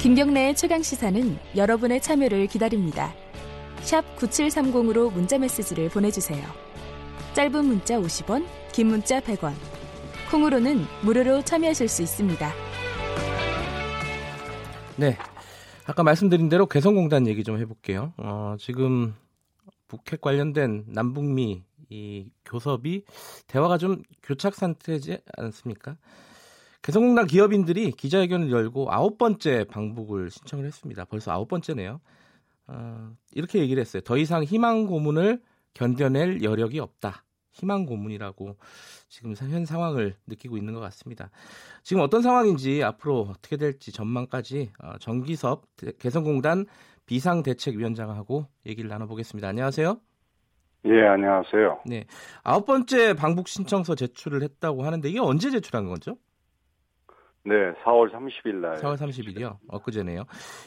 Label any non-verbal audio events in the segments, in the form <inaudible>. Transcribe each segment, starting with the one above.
김경래의 최강 시사는 여러분의 참여를 기다립니다. 샵 9730으로 문자 메시지를 보내주세요. 짧은 문자 50원, 긴 문자 100원. 콩으로는 무료로 참여하실 수 있습니다. 네. 아까 말씀드린 대로 개성공단 얘기 좀 해볼게요. 어, 지금 북핵 관련된 남북미 이 교섭이 대화가 좀 교착 상태지 않습니까? 개성공단 기업인들이 기자회견을 열고 아홉 번째 방북을 신청을 했습니다. 벌써 아홉 번째네요. 어, 이렇게 얘기를 했어요. 더 이상 희망 고문을 견뎌낼 여력이 없다. 희망 고문이라고 지금 현 상황을 느끼고 있는 것 같습니다. 지금 어떤 상황인지 앞으로 어떻게 될지 전망까지 어, 정기섭 개성공단 비상대책위원장하고 얘기를 나눠보겠습니다. 안녕하세요. 예, 안녕하세요. 네. 아홉 번째 방북 신청서 제출을 했다고 하는데 이게 언제 제출한 거죠? 네, 4월 30일 날. 4월 30일이요. 엊그제네요.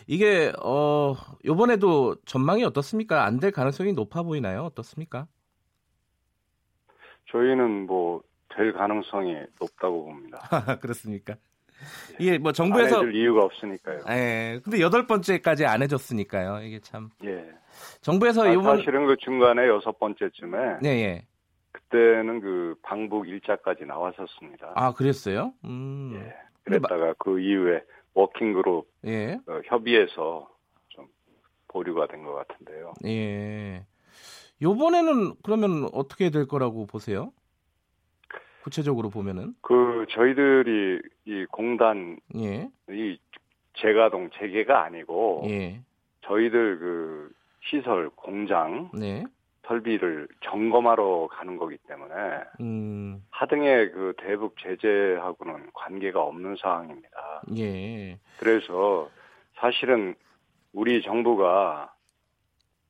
이게 어 요번에도 전망이 어떻습니까? 안 될 가능성이 높아 보이나요? 어떻습니까? 저희는 뭐 될 가능성이 높다고 봅니다. <laughs> 그렇습니까? 이게 뭐 정부에서 안 해줄 이유가 없으니까요. 예. 근데 여덟 번째까지 안 해줬으니까요. 이게 참. 예. 정부에서 아, 이번 사실은 그 중간에 여섯 번째쯤에 네, 예. 그때는 그 방북 일자까지 나왔었습니다. 아, 그랬어요? 음. 예. 그랬다가 그 이후에 워킹그룹 예. 어, 협의해서 좀 보류가 된 것 같은데요. 예. 요번에는 그러면 어떻게 될 거라고 보세요? 구체적으로 보면은 그 저희들이 이 공단 예. 이 재가동 재개가 아니고 예. 저희들 그 시설 공장 네. 설비를 점검하러 가는 거기 때문에 음. 하등의 그 대북 제재하고는 관계가 없는 상황입니다. 예. 그래서 사실은 우리 정부가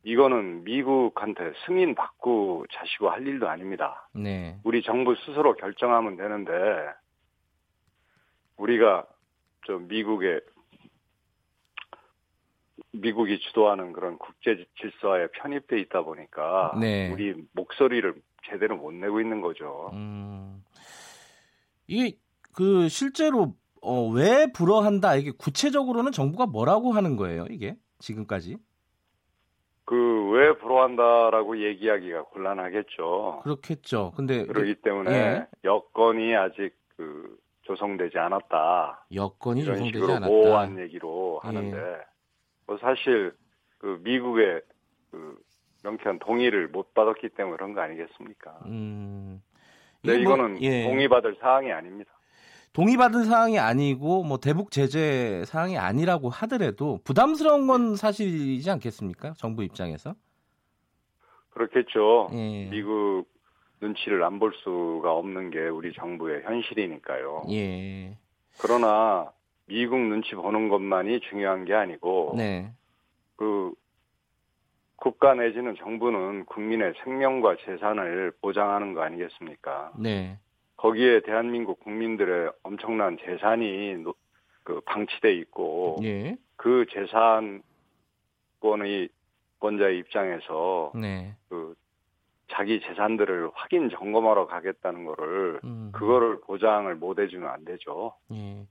이거는 미국한테 승인 받고 자시고 할 일도 아닙니다. 네. 우리 정부 스스로 결정하면 되는데 우리가 저 미국의 미국이 주도하는 그런 국제 질서에 편입돼 있다 보니까 네. 우리 목소리를 제대로 못 내고 있는 거죠. 음. 이게 그 실제로 어, 왜 불허한다 이게 구체적으로는 정부가 뭐라고 하는 거예요 이게 지금까지? 그 왜 불허한다라고 얘기하기가 곤란하겠죠. 그렇겠죠. 근데 그러기 때문에 예. 여건이 아직 그 조성되지 않았다. 여건이 조성되지 식으로 않았다. 모호한 얘기로 예. 하는데 뭐 사실 그 미국의 그 명쾌한 동의를 못 받았기 때문에 그런 거 아니겠습니까? 음. 네, 뭐, 이거는 예. 동의받을 사항이 아닙니다. 동의받은 사항이 아니고 뭐 대북 제재 사항이 아니라고 하더라도 부담스러운 건 사실이지 않겠습니까? 정부 입장에서. 그렇겠죠. 예. 미국 눈치를 안 볼 수가 없는 게 우리 정부의 현실이니까요. 예. 그러나 미국 눈치 보는 것만이 중요한 게 아니고 네. 그 국가 내지는 정부는 국민의 생명과 재산을 보장하는 거 아니겠습니까? 네. 거기에 대한민국 국민들의 엄청난 재산이 노- 그 방치돼 있고 예. 그 재산권의 권자의 입장에서 네. 그 자기 재산들을 확인 점검하러 가겠다는 거를 음. 그거를 보장을 못 해주면 안 되죠. 예.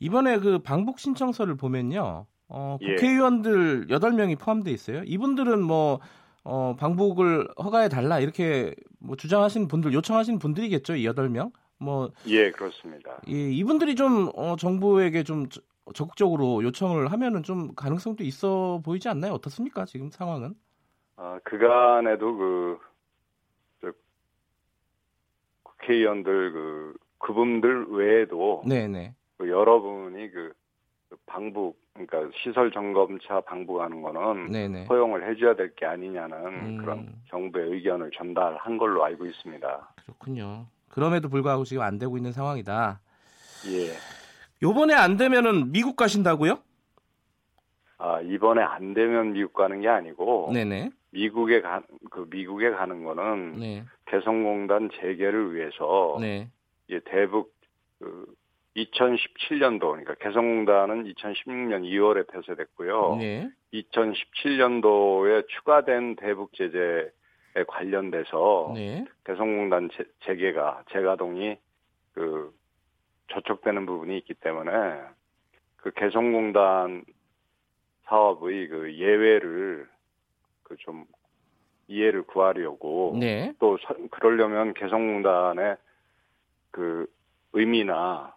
이번에 그 방북 신청서를 보면요. 어, 예. 국회의원들 8명이 포함돼 있어요. 이분들은 뭐 어, 방북을 허가해 달라 이렇게 뭐 주장하시는 분들 요청하시는 분들이겠죠. 이 8명. 뭐 예, 그렇습니다. 이, 이분들이 좀 어, 정부에게 좀 저- 적극적으로 요청을 하면은 좀 가능성도 있어 보이지 않나요? 어떻습니까? 지금 상황은? 아, 그간에도 그, 저, 국회의원들 그, 그분들 외에도 네, 네. 그 여러분이 그, 그 방북, 그러니까 시설 점검차 방북하는 거는 네, 네. 허용을 해줘야 될 게 아니냐는 음. 그런 정부의 의견을 전달한 걸로 알고 있습니다. 그렇군요. 그럼에도 불구하고 지금 안 되고 있는 상황이다. 예. 요번에 안 되면은 미국 가신다고요? 아, 이번에 안 되면 미국 가는 게 아니고, 네, 네. 미국에 가, 그 미국에 가는 거는 네. 개성공단 재개를 위해서 네. 예, 대북 그 2017년도 그러니까 개성공단은 2016년 2월에 폐쇄됐고요. 네. 2017년도에 추가된 대북 제재에 관련돼서 네. 개성공단 재, 재개가 재가동이 그 저촉되는 부분이 있기 때문에 그 개성공단 사업의 그 예외를 그 좀 이해를 구하려고 네. 또 서- 그러려면 개성공단의 그 의미나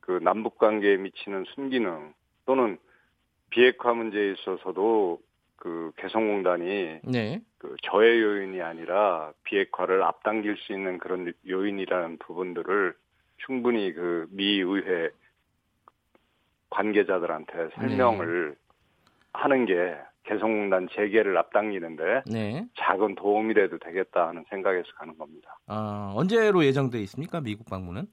그 남북 관계에 미치는 순기능 또는 비핵화 문제에 있어서도 그 개성공단이 네. 그 저해 요인이 아니라 비핵화를 앞당길 수 있는 그런 요인이라는 부분들을 충분히 그 미 의회 관계자들한테 설명을 하는 게 개성공단 재개를 앞당기는데 네. 작은 도움이라도 되겠다 하는 생각에서 가는 겁니다. 아, 언제로 예정돼 있습니까? 미국 방문은?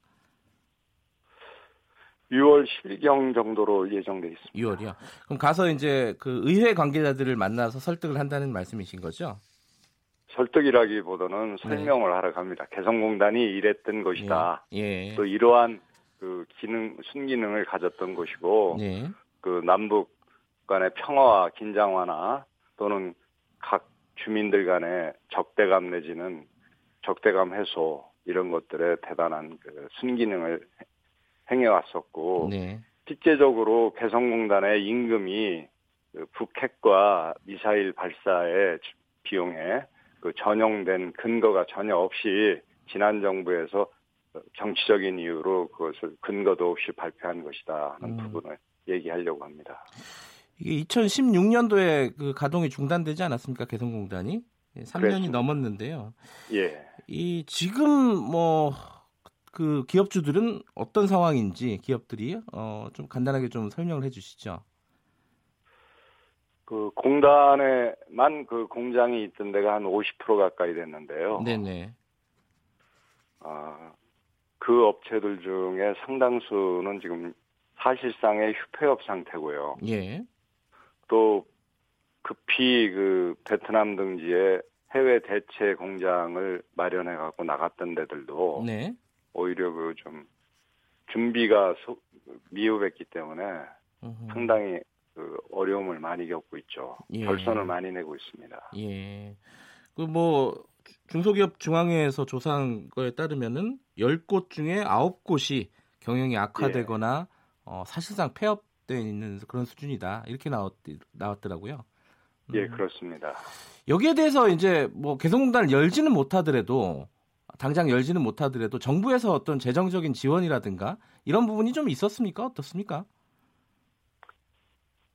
6월 실경 정도로 예정돼 있습니다. 6월이요. 그럼 가서 이제 그 의회 관계자들을 만나서 설득을 한다는 말씀이신 거죠? 설득이라기보다는 설명을 하러 갑니다. 개성공단이 이랬던 것이다. 예. 또 이러한 그 기능 순기능을 가졌던 것이고 네. 그 남북 간의 평화와 긴장 완화 또는 각 주민들 간의 적대감 내지는 적대감 해소 이런 것들에 대단한 그 순기능을 행해왔었고 네. 실제적으로 개성공단의 임금이 그 북핵과 미사일 발사의 비용에 그 전용된 근거가 전혀 없이 지난 정부에서 정치적인 이유로 그것을 근거도 없이 발표한 것이다 하는 음. 부분을 얘기하려고 합니다. 이게 2016년도에 그 가동이 중단되지 않았습니까? 개성공단이 3년이 그랬습니다. 넘었는데요. 예. 이 지금 뭐 그 기업주들은 어떤 상황인지 기업들이 어, 좀 간단하게 좀 설명을 해주시죠. 그 공단에만 그 공장이 있던 데가 한 50% 가까이 됐는데요. 네네. 아, 그 업체들 중에 상당수는 지금 사실상의 휴폐업 상태고요. 예. 또 급히 그 베트남 등지에 해외 대체 공장을 마련해 갖고 나갔던 데들도 네. 오히려 그 좀 준비가 소- 미흡했기 때문에 음흠. 상당히 그 어려움을 많이 겪고 있죠. 예. 결선을 많이 내고 있습니다. 예. 그 뭐 중소기업 중앙회에서 조사한 거에 따르면은 10곳 중에 9곳이 경영이 악화되거나 어, 사실상 폐업 돼 있는 그런 수준이다. 이렇게 나왔, 나왔더라고요. 예, 음. 그렇습니다. 여기에 대해서 이제 뭐 개성공단을 열지는 못하더라도 당장 열지는 못하더라도 정부에서 어떤 재정적인 지원이라든가 이런 부분이 좀 있었습니까? 어떻습니까?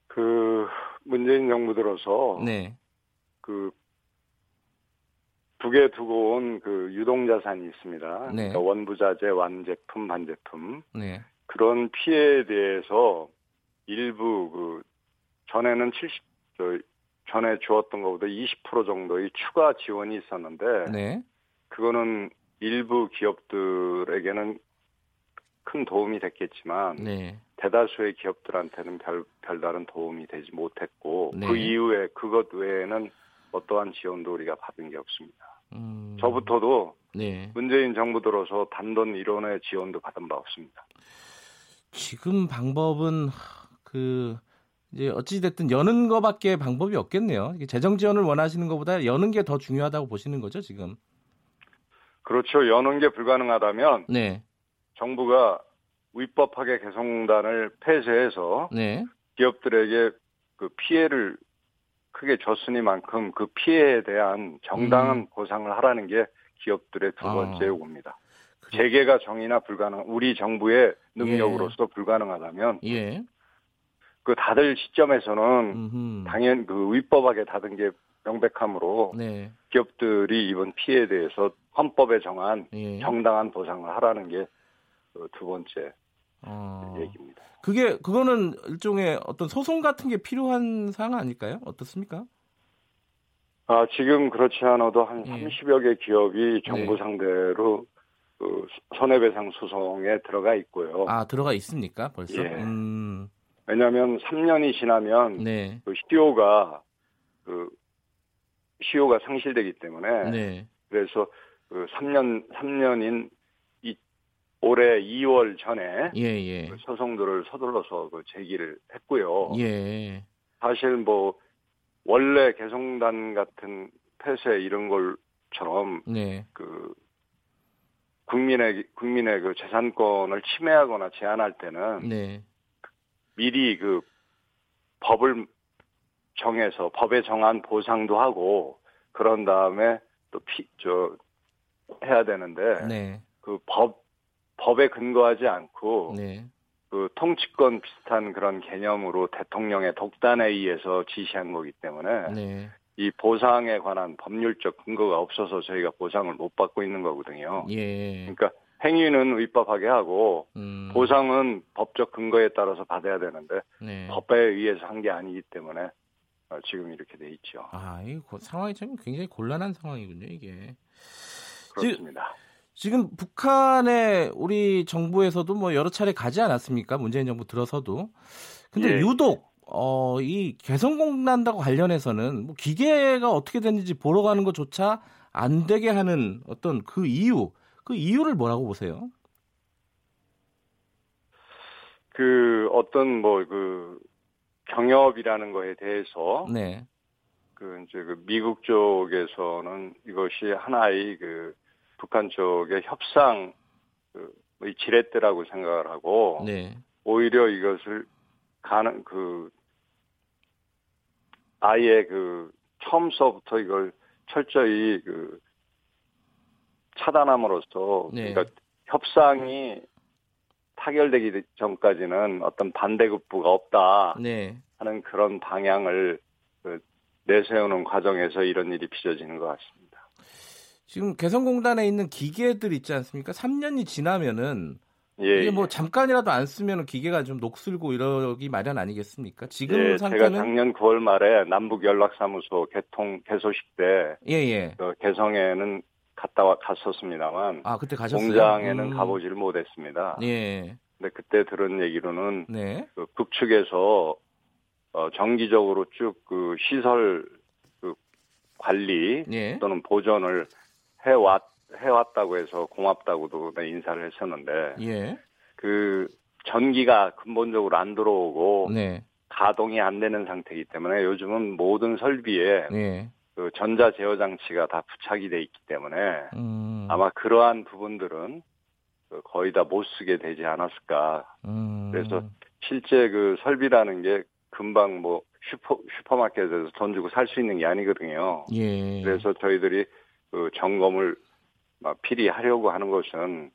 그 문재인 정부 들어서 네. 그 북에 두고 온 그 유동 자산이 있습니다. 네. 그러니까 원부자재, 완제품, 반제품 네. 그런 피해에 대해서 일부 그 전에는 70, 저 전에 주었던 것보다 20% 정도의 추가 지원이 있었는데 네. 그거는 일부 기업들에게는 큰 도움이 됐겠지만 네. 대다수의 기업들한테는 별, 별다른 도움이 되지 못했고 네. 그 이후에 그것 외에는 어떠한 지원도 우리가 받은 게 없습니다. 음. 저부터도 네. 문재인 정부 들어서 단돈 1원의 지원도 받은 바 없습니다. 지금 방법은 하, 그 이제 어찌 됐든 여는 거밖에 방법이 없겠네요. 재정 지원을 원하시는 것보다 여는 게 더 중요하다고 보시는 거죠, 지금. 그렇죠. 여는 게 불가능하다면 네. 정부가 위법하게 개성공단을 폐쇄해서 네. 기업들에게 그 피해를 크게 줬으니만큼 그 피해에 대한 정당한 음. 보상을 하라는 게 기업들의 두 아. 번째 요구입니다. 그래. 재개가 정의나 불가능, 우리 정부의 능력으로서 불가능하다면 예. 그 닫을 시점에서는 음흠. 당연 그 위법하게 닫은 게 명백하므로 네. 기업들이 입은 피해에 대해서 헌법에 정한 예. 정당한 보상을 하라는 게 두 번째 어. 얘기입니다. 그게 그거는 일종의 어떤 소송 같은 게 필요한 사항 아닐까요? 어떻습니까? 아, 지금 그렇지 않아도 한 예. 30여 개 기업이 정부 네. 상대로 그 손해배상 소송에 들어가 있고요. 아 들어가 있습니까? 벌써? 예. 음. 왜냐하면 3년이 지나면 네. 그 시효가 그 시효가 상실되기 때문에 네. 그래서 그 3년 3년인 이 올해 2월 전에 예, 예. 그 소송들을 서둘러서 그 제기를 했고요. 예. 사실 뭐 원래 개성단 같은 폐쇄 이런 걸처럼 네. 그 국민의 국민의 그 재산권을 침해하거나 제한할 때는 네. 미리 그 법을 정해서 법에 정한 보상도 하고 그런 다음에 또 피 저 해야 되는데 네. 그법 법에 근거하지 않고 네. 그 통치권 비슷한 그런 개념으로 대통령의 독단에 의해서 지시한 거기 때문에 네. 이 보상에 관한 법률적 근거가 없어서 저희가 보상을 못 받고 있는 거거든요. 예. 그러니까 행위는 위법하게 하고 음. 보상은 법적 근거에 따라서 받아야 되는데 네. 법에 의해서 한 게 아니기 때문에 어, 지금 이렇게 돼 있죠. 아, 이 고- 상황이 참 굉장히 곤란한 상황이군요, 이게. 그렇습니다. 지금 북한에 우리 정부에서도 뭐 여러 차례 가지 않았습니까? 문재인 정부 들어서도. 근데 예. 유독 어, 이 개성공단과 관련해서는 뭐 기계가 어떻게 됐는지 보러 가는 것조차 안 되게 하는 어떤 그 이유, 그 이유를 뭐라고 보세요? 그 어떤 뭐 그 경협이라는 거에 대해서 네. 그 이제 그 미국 쪽에서는 이것이 하나의 그 북한 쪽의 협상 그의 지렛대라고 생각을 하고 네. 오히려 이것을 가는 그 아예 그 처음서부터 이걸 철저히 그 차단함으로써 네. 그러니까 협상이 타결되기 전까지는 어떤 반대급부가 없다 네. 하는 그런 방향을 그 내세우는 과정에서 이런 일이 빚어지는 것 같습니다. 지금 개성공단에 있는 기계들 있지 않습니까? 3년이 지나면은 예, 이게 뭐 예. 잠깐이라도 안 쓰면 기계가 좀 녹슬고 이러기 마련 아니겠습니까? 지금 예, 제가 상태는 작년 9월 말에 남북 연락사무소 개통 개소식 때 예, 예. 그 개성에는 갔다 와 갔었습니다만 아, 그때 가셨어요? 공장에는 음. 가보질 못했습니다. 예. 근데 그때 들은 얘기로는 네. 그 북측에서 어, 정기적으로 쭉 그 시설 그 관리 예. 또는 보존을 해왔 해왔다고 해서 고맙다고도 내 인사를 했었는데 예. 그 전기가 근본적으로 안 들어오고 네. 가동이 안 되는 상태이기 때문에 요즘은 모든 설비에 네. 그 전자 제어 장치가 다 부착이 돼 있기 때문에 음. 아마 그러한 부분들은 그 거의 다 못 쓰게 되지 않았을까. 음. 그래서 실제 그 설비라는 게 금방 뭐 슈퍼 슈퍼마켓에서 돈 주고 살 수 있는 게 아니거든요. 예. 그래서 저희들이 그 점검을 막 필히 하려고 하는 것은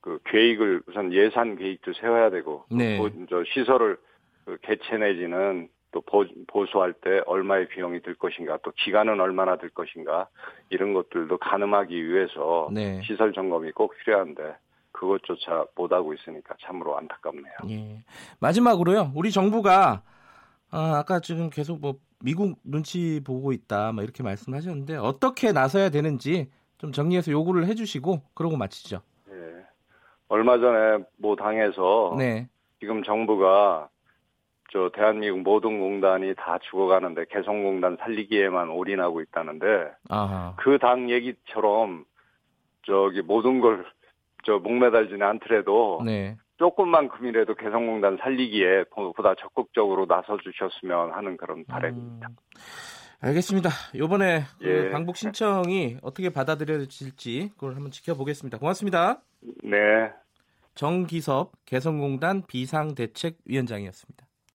그 계획을 우선 예산 계획도 세워야 되고 또 네. 보- 저 시설을 그 개체 내지는 또 보, 보수할 때 얼마의 비용이 들 것인가 또 기간은 얼마나 들 것인가 이런 것들도 가늠하기 위해서 네. 시설 점검이 꼭 필요한데 그것조차 못 하고 있으니까 참으로 안타깝네요. 예. 마지막으로요. 우리 정부가 아, 아까 지금 계속 뭐 미국 눈치 보고 있다, 뭐 이렇게 말씀하셨는데 어떻게 나서야 되는지 좀 정리해서 요구를 해주시고 그러고 마치죠. 예. 얼마 전에 모 당에서 네. 지금 정부가 저 대한민국 모든 공단이 다 죽어가는데 개성공단 살리기에만 올인하고 있다는데. 그 당 얘기처럼 저기 모든 걸 저 목매달지는 않더라도 네. 조금만큼이라도 개성공단 살리기에 보- 보다 적극적으로 나서 주셨으면 하는 그런 바람입니다. 음, 알겠습니다. 요번에 그 예. 방북 신청이 어떻게 받아들여질지 그걸 한번 지켜보겠습니다. 고맙습니다. 네. 정기섭 개성공단 비상대책위원장이었습니다.